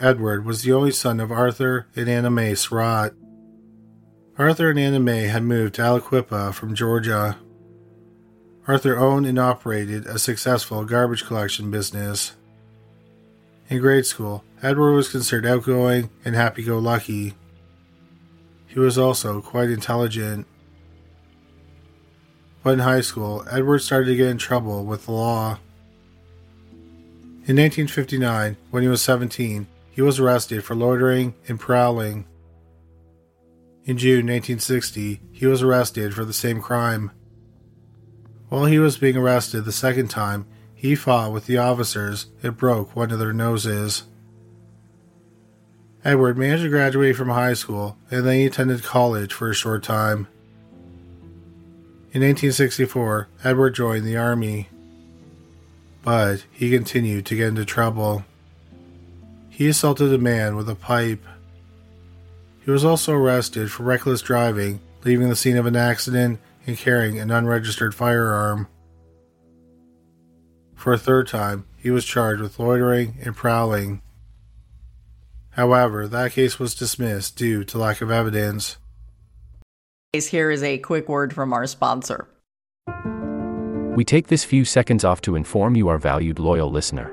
Edward was the only son of Arthur and Anna Mae Surratt. Arthur and Anna Mae had moved to Aliquippa from Georgia. Arthur owned and operated a successful garbage collection business. In grade school, Edward was considered outgoing and happy go lucky. He was also quite intelligent. But in high school, Edward started to get in trouble with the law. In 1959, when he was 17, he was arrested for loitering and prowling. In June 1960, he was arrested for the same crime. While he was being arrested the second time, he fought with the officers and broke one of their noses. Edward managed to graduate from high school and then he attended college for a short time. In 1964, Edward joined the Army, but he continued to get into trouble. He assaulted a man with a pipe. He was also arrested for reckless driving, leaving the scene of an accident, and carrying an unregistered firearm. For a third time, he was charged with loitering and prowling. However, that case was dismissed due to lack of evidence. Here is a quick word from our sponsor. We take this few seconds off to inform you, our valued loyal listener,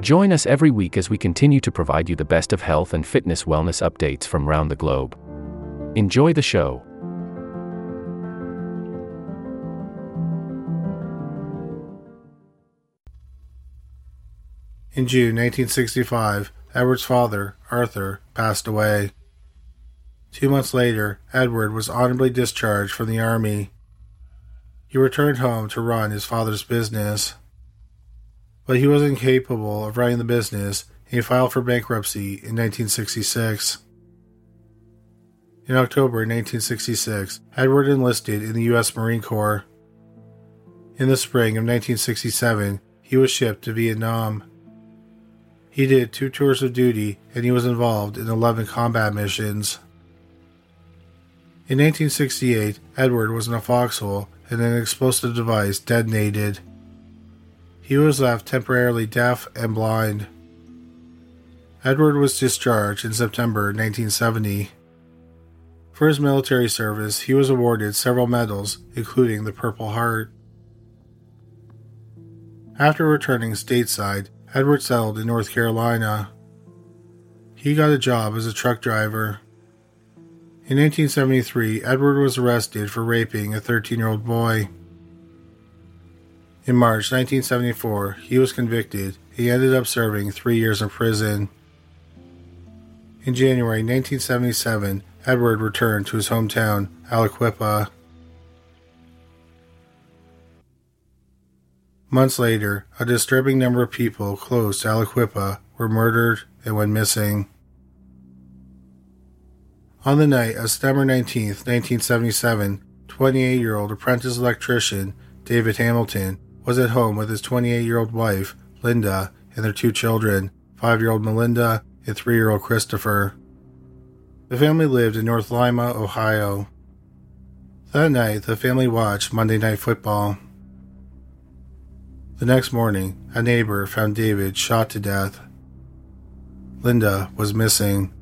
Join us every week as we continue to provide you the best of health and fitness wellness updates from around the globe. Enjoy the show. In June 1965, Edward's father, Arthur, passed away. Two months later, Edward was honorably discharged from the Army. He returned home to run his father's business. But he was incapable of running the business and he filed for bankruptcy in 1966. In October 1966, Edward enlisted in the U.S. Marine Corps. In the spring of 1967, he was shipped to Vietnam. He did two tours of duty and he was involved in 11 combat missions. In 1968, Edward was in a foxhole and an explosive device detonated. He was left temporarily deaf and blind. Edward was discharged in September 1970. For his military service, he was awarded several medals, including the Purple Heart. After returning stateside, Edward settled in North Carolina. He got a job as a truck driver. In 1973, Edward was arrested for raping a 13 year old boy. In March 1974, he was convicted. He ended up serving three years in prison. In January 1977, Edward returned to his hometown Aliquippa. Months later, a disturbing number of people close to Aliquippa were murdered and went missing. On the night of September 19, 1977, 28 year old apprentice electrician David Hamilton was at home with his 28 year old wife, Linda, and their two children, 5 year old Melinda and 3 year old Christopher. The family lived in North Lima, Ohio. That night, the family watched Monday Night Football. The next morning, a neighbor found David shot to death. Linda was missing.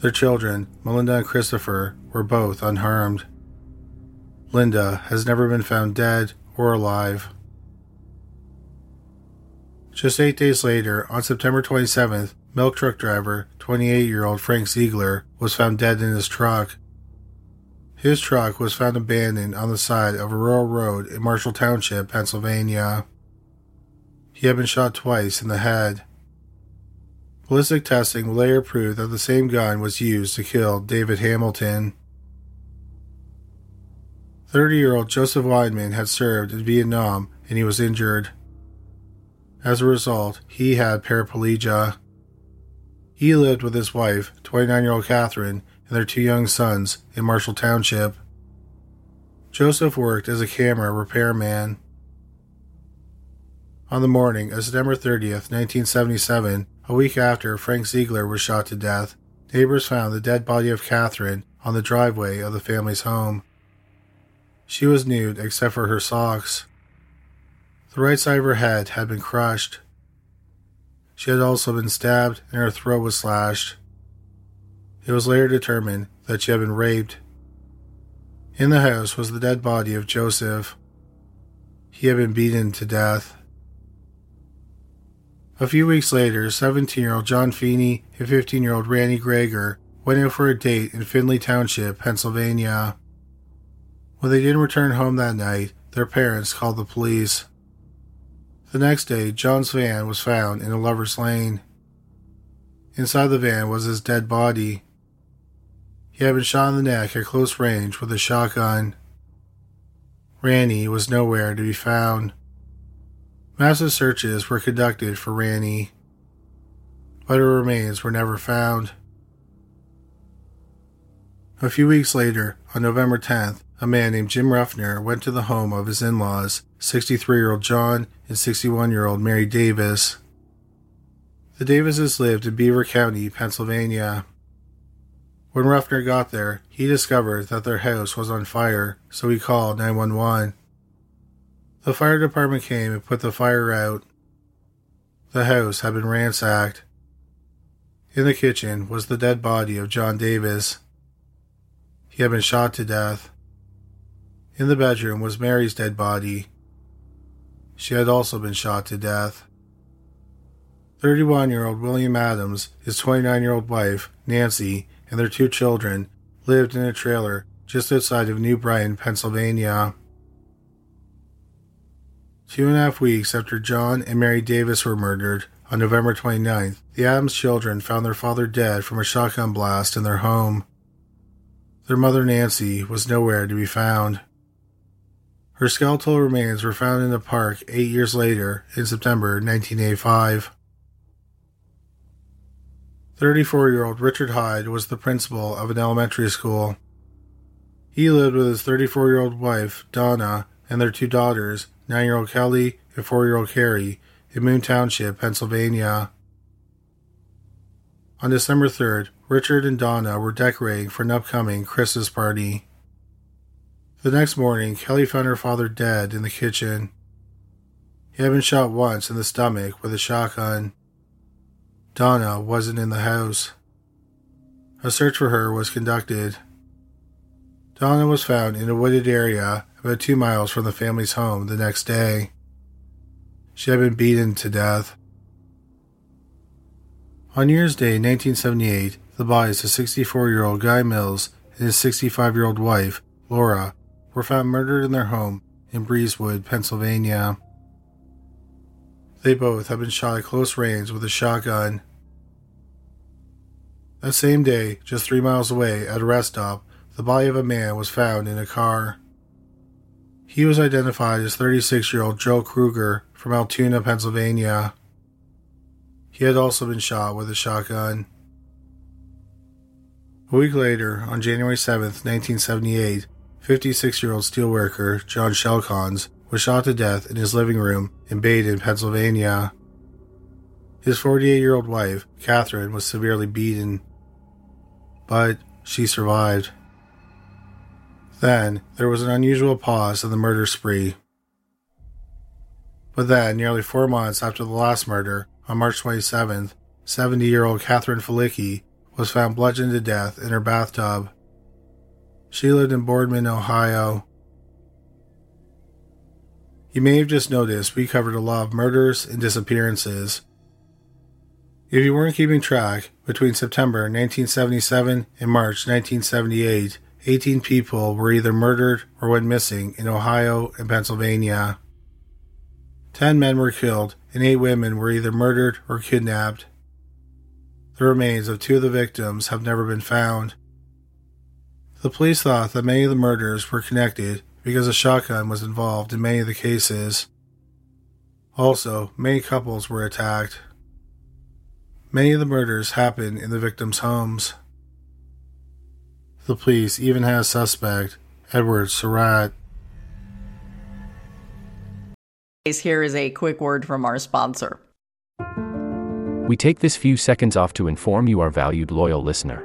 Their children, Melinda and Christopher, were both unharmed. Linda has never been found dead alive. Just eight days later, on September 27th, milk truck driver, 28 year old Frank Ziegler, was found dead in his truck. His truck was found abandoned on the side of a rural road in Marshall Township, Pennsylvania. He had been shot twice in the head. Ballistic testing later proved that the same gun was used to kill David Hamilton. 30 year old Joseph Weidman had served in Vietnam and he was injured. As a result, he had paraplegia. He lived with his wife, 29 year old Catherine, and their two young sons in Marshall Township. Joseph worked as a camera repairman. On the morning of September 30th, 1977, a week after Frank Ziegler was shot to death, neighbors found the dead body of Catherine on the driveway of the family's home. She was nude except for her socks. The right side of her head had been crushed. She had also been stabbed and her throat was slashed. It was later determined that she had been raped. In the house was the dead body of Joseph. He had been beaten to death. A few weeks later, 17 year old John Feeney and 15 year old Randy Greger went out for a date in Findlay Township, Pennsylvania. When they didn't return home that night, their parents called the police. The next day, John's van was found in a lover's lane. Inside the van was his dead body. He had been shot in the neck at close range with a shotgun. Randy was nowhere to be found. Massive searches were conducted for Randy, but her remains were never found. A few weeks later, on November 10th, a man named Jim Ruffner went to the home of his in laws, 63 year old John and 61 year old Mary Davis. The Davises lived in Beaver County, Pennsylvania. When Ruffner got there, he discovered that their house was on fire, so he called 911. The fire department came and put the fire out. The house had been ransacked. In the kitchen was the dead body of John Davis. He had been shot to death. In the bedroom was Mary's dead body. She had also been shot to death. 31 year old William Adams, his 29 year old wife, Nancy, and their two children lived in a trailer just outside of New Brighton, Pennsylvania. Two and a half weeks after John and Mary Davis were murdered, on November 29th, the Adams children found their father dead from a shotgun blast in their home. Their mother, Nancy, was nowhere to be found. Her skeletal remains were found in the park eight years later, in September 1985. 34 year old Richard Hyde was the principal of an elementary school. He lived with his 34 year old wife, Donna, and their two daughters, nine year old Kelly and four year old Carrie, in Moon Township, Pennsylvania. On December 3rd, Richard and Donna were decorating for an upcoming Christmas party. The next morning, Kelly found her father dead in the kitchen. He had been shot once in the stomach with a shotgun. Donna wasn't in the house. A search for her was conducted. Donna was found in a wooded area about two miles from the family's home the next day. She had been beaten to death. On New Year's Day 1978, the bodies of 64 year old Guy Mills and his 65 year old wife, Laura, were found murdered in their home in Breezewood, Pennsylvania. They both had been shot at close range with a shotgun. That same day, just three miles away at a rest stop, the body of a man was found in a car. He was identified as 36 year old Joe Kruger from Altoona, Pennsylvania. He had also been shot with a shotgun. A week later, on January 7, 1978, 56 year old steelworker John Shelkons was shot to death in his living room in Baden, Pennsylvania. His 48 year old wife, Catherine, was severely beaten, but she survived. Then there was an unusual pause in the murder spree. But then, nearly four months after the last murder, on March 27th, 70 year old Catherine Felicki was found bludgeoned to death in her bathtub. She lived in Boardman, Ohio. You may have just noticed we covered a lot of murders and disappearances. If you weren't keeping track, between September 1977 and March 1978, 18 people were either murdered or went missing in Ohio and Pennsylvania. 10 men were killed and 8 women were either murdered or kidnapped. The remains of two of the victims have never been found. The police thought that many of the murders were connected because a shotgun was involved in many of the cases. Also, many couples were attacked. Many of the murders happened in the victims' homes. The police even had a suspect, Edward Surratt. Here is a quick word from our sponsor. We take this few seconds off to inform you, our valued loyal listener,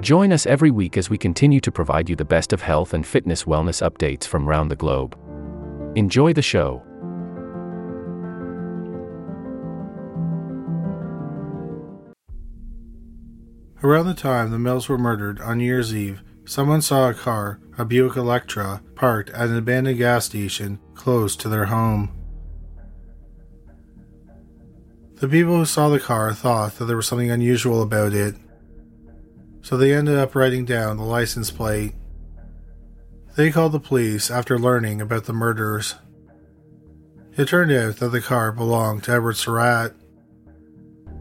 Join us every week as we continue to provide you the best of health and fitness wellness updates from around the globe. Enjoy the show. Around the time the Mills were murdered on New Year's Eve, someone saw a car, a Buick Electra, parked at an abandoned gas station close to their home. The people who saw the car thought that there was something unusual about it, so they ended up writing down the license plate. They called the police after learning about the murders. It turned out that the car belonged to Edward Surratt.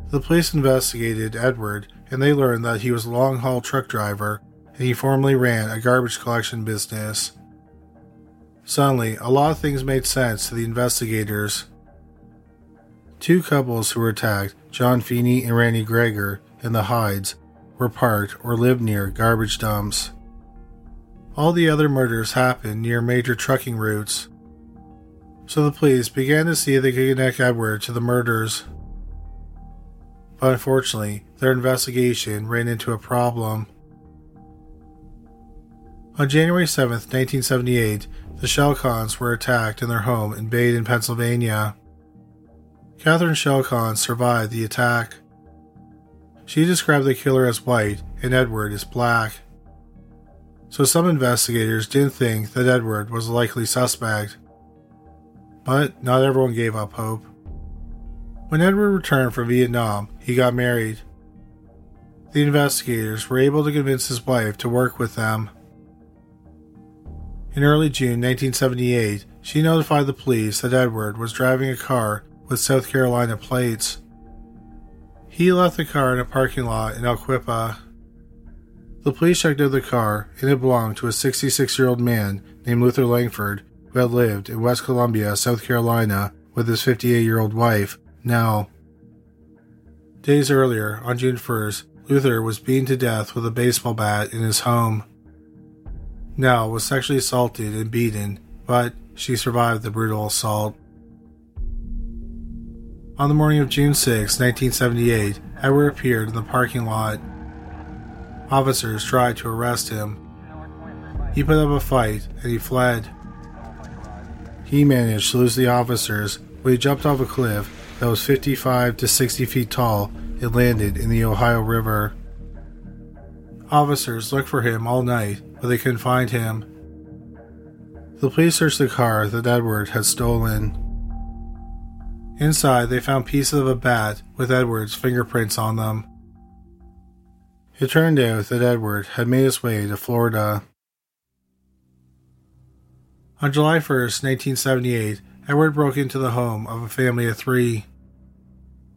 The police investigated Edward and they learned that he was a long haul truck driver and he formerly ran a garbage collection business. Suddenly, a lot of things made sense to the investigators. Two couples who were attacked, John Feeney and Randy Greger, in the Hydes, were parked or lived near garbage dumps. All the other murders happened near major trucking routes. So the police began to see if they could connect Edward to the murders. But unfortunately, their investigation ran into a problem. On January 7, 1978, the Shelkons were attacked in their home in Baden, Pennsylvania. Catherine Shelkon survived the attack. She described the killer as white and Edward as black. So some investigators didn't think that Edward was a likely suspect. But not everyone gave up hope. When Edward returned from Vietnam, he got married. The investigators were able to convince his wife to work with them. In early June 1978, she notified the police that Edward was driving a car with South Carolina plates. He left the car in a parking lot in Aliquippa. The police checked out the car, and it belonged to a 66 year old man named Luther Langford who had lived in West Columbia, South Carolina, with his 58 year old wife, Nell. Days earlier, on June 1st, Luther was beaten to death with a baseball bat in his home. Nell was sexually assaulted and beaten but she survived the brutal assault. On the morning of June 6, 1978, Edward appeared in the parking lot. Officers tried to arrest him. He put up a fight and he fled. He managed to lose the officers when he jumped off a cliff that was 55 to 60 feet tall and landed in the Ohio River. Officers looked for him all night, but they couldn't find him. The police searched the car that Edward had stolen. Inside, they found pieces of a bat with Edward's fingerprints on them. It turned out that Edward had made his way to Florida. On July 1st, 1978, Edward broke into the home of a family of three.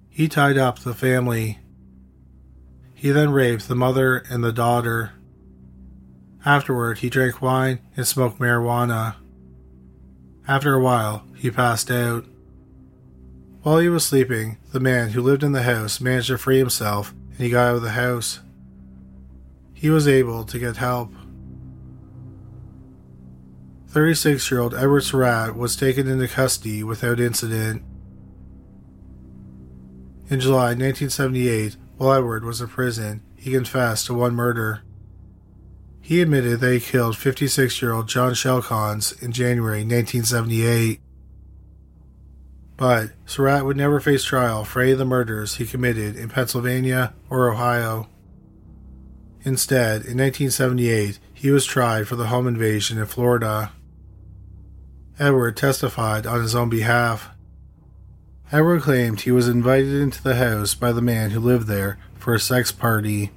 He tied up the family. He then raped the mother and the daughter. Afterward, he drank wine and smoked marijuana. After a while, he passed out. While he was sleeping, the man who lived in the house managed to free himself and he got out of the house. He was able to get help. 36 year old Edward Surratt was taken into custody without incident. In July 1978, while Edward was in prison, he confessed to one murder. He admitted that he killed 56 year old John Shelkons in January 1978. But Surratt would never face trial for any of the murders he committed in Pennsylvania or Ohio. Instead, in 1978, he was tried for the home invasion in Florida. Edward testified on his own behalf. Edward claimed he was invited into the house by the man who lived there for a sex party.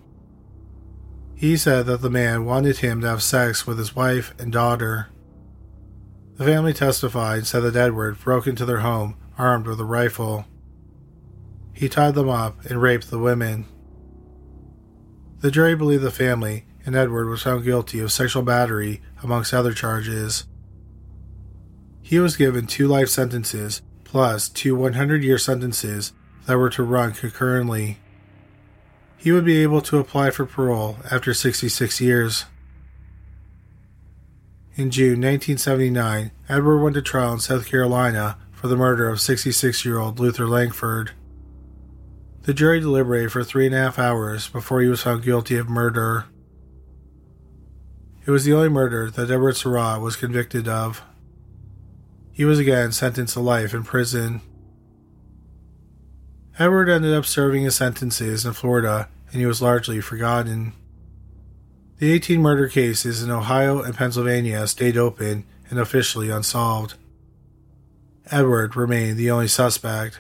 He said that the man wanted him to have sex with his wife and daughter. The family testified and said that Edward broke into their home armed with a rifle. He tied them up and raped the women. The jury believed the family, and Edward was found guilty of sexual battery, amongst other charges. He was given two life sentences plus two 100 year sentences that were to run concurrently. He would be able to apply for parole after 66 years. In June 1979, Edward went to trial in South Carolina for the murder of 66 year old Luther Langford. The jury deliberated for three and a half hours before he was found guilty of murder. It was the only murder that Edward Surratt was convicted of. He was again sentenced to life in prison. Edward ended up serving his sentences in Florida and he was largely forgotten. The 18 murder cases in Ohio and Pennsylvania stayed open and officially unsolved. Edward remained the only suspect.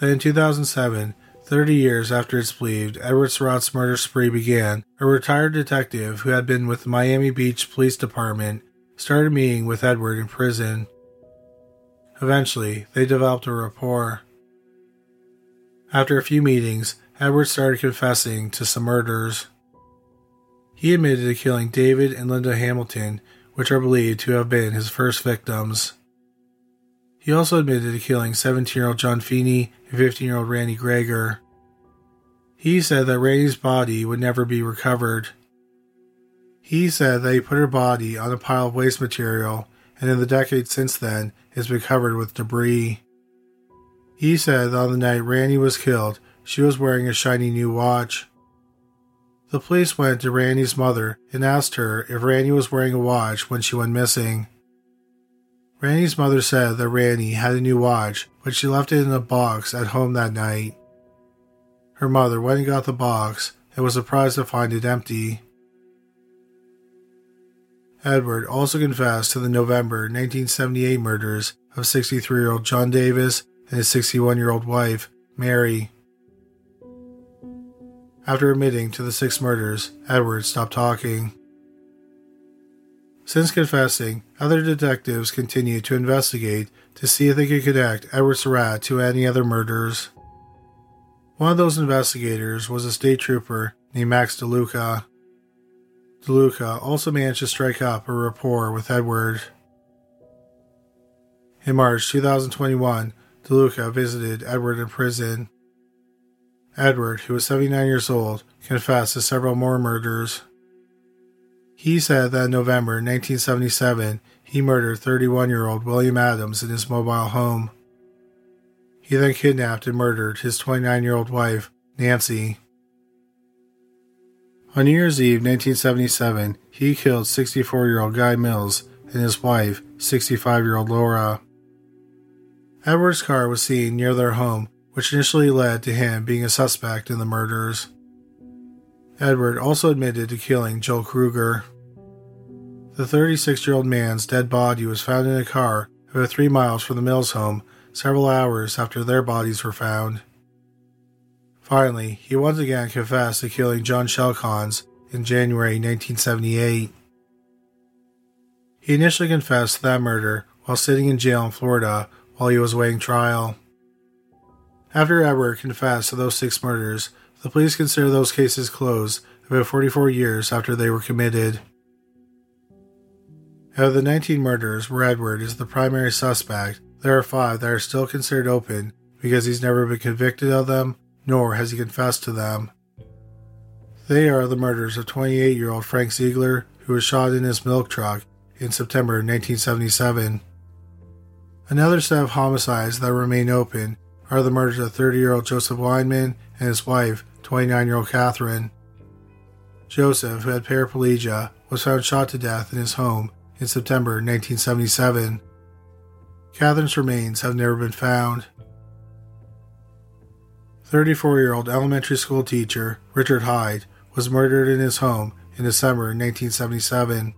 Then in 2007, 30 years after it's believed Edward Surratt's murder spree began, a retired detective who had been with the Miami Beach Police Department started meeting with Edward in prison. Eventually, they developed a rapport. After a few meetings, Edward started confessing to some murders. He admitted to killing David and Linda Hamilton which are believed to have been his first victims. He also admitted to killing 17 year old John Feeney and 15 year old Randy Greger. He said that Randy's body would never be recovered. He said that he put her body on a pile of waste material, and in the decades since then, has been covered with debris. He said that on the night Randy was killed, she was wearing a shiny new watch. The police went to Randy's mother and asked her if Randy was wearing a watch when she went missing. Randy's mother said that Randy had a new watch, but she left it in a box at home that night. Her mother went and got the box and was surprised to find it empty. Edward also confessed to the November 1978 murders of 63 year old John Davis and his 61 year old wife, Mary. After admitting to the six murders, Edward stopped talking. Since confessing, other detectives continued to investigate to see if they could connect Edward Surratt to any other murders. One of those investigators was a state trooper named Max DeLuca. DeLuca also managed to strike up a rapport with Edward. In March 2021, DeLuca visited Edward in prison. Edward, who was 79 years old, confessed to several more murders. He said that in November 1977, he murdered 31 year old William Adams in his mobile home. He then kidnapped and murdered his 29 year old wife, Nancy. On New Year's Eve 1977, he killed 64 year old Guy Mills and his wife, 65 year old Laura. Edward's car was seen near their home, which initially led to him being a suspect in the murders. Edward also admitted to killing Joel Kruger. The 36 year old man's dead body was found in a car about three miles from the Mills home several hours after their bodies were found. Finally, he once again confessed to killing John Shelkons in January 1978. He initially confessed to that murder while sitting in jail in Florida while he was awaiting trial. After Edward confessed to those six murders, the police consider those cases closed about 44 years after they were committed. Out of the 19 murders where Edward is the primary suspect, there are five that are still considered open because he's never been convicted of them nor has he confessed to them. They are the murders of 28 year old Frank Ziegler, who was shot in his milk truck in September 1977. Another set of homicides that remain open are the murders of 30 year old Joseph Weinman and his wife, 29 year old Catherine. Joseph, who had paraplegia, was found shot to death in his home in September 1977. Catherine's remains have never been found. 34 year old elementary school teacher Richard Hyde was murdered in his home in December 1977.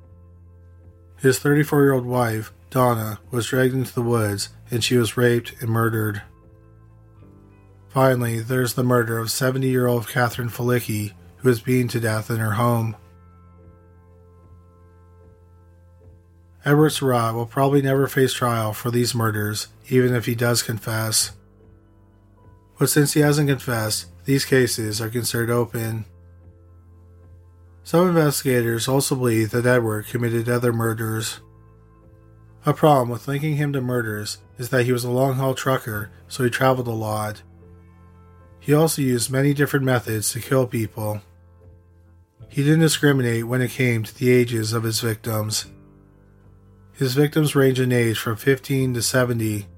His 34 year old wife, Donna, was dragged into the woods and she was raped and murdered. Finally, there's the murder of 70 year old Catherine Felicki, who was beaten to death in her home. Edward Surratt will probably never face trial for these murders, even if he does confess. But since he hasn't confessed, these cases are considered open. Some investigators also believe that Edward committed other murders. A problem with linking him to murders is that he was a long haul trucker, so he traveled a lot. He also used many different methods to kill people. He didn't discriminate when it came to the ages of his victims. His victims range in age from 15 to 70,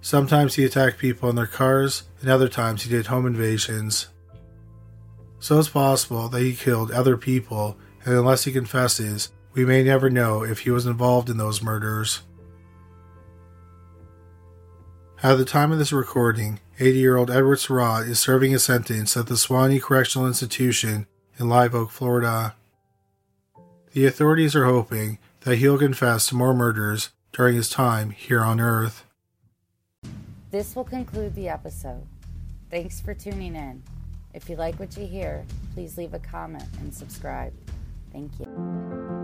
Sometimes he attacked people in their cars, and other times he did home invasions. So it's possible that he killed other people, and unless he confesses, we may never know if he was involved in those murders. At the time of this recording, 80 year old Edward Surratt is serving a sentence at the Suwannee Correctional Institution in Live Oak, Florida. The authorities are hoping that he'll confess to more murders during his time here on Earth. This will conclude the episode. Thanks for tuning in. If you like what you hear, please leave a comment and subscribe. Thank you.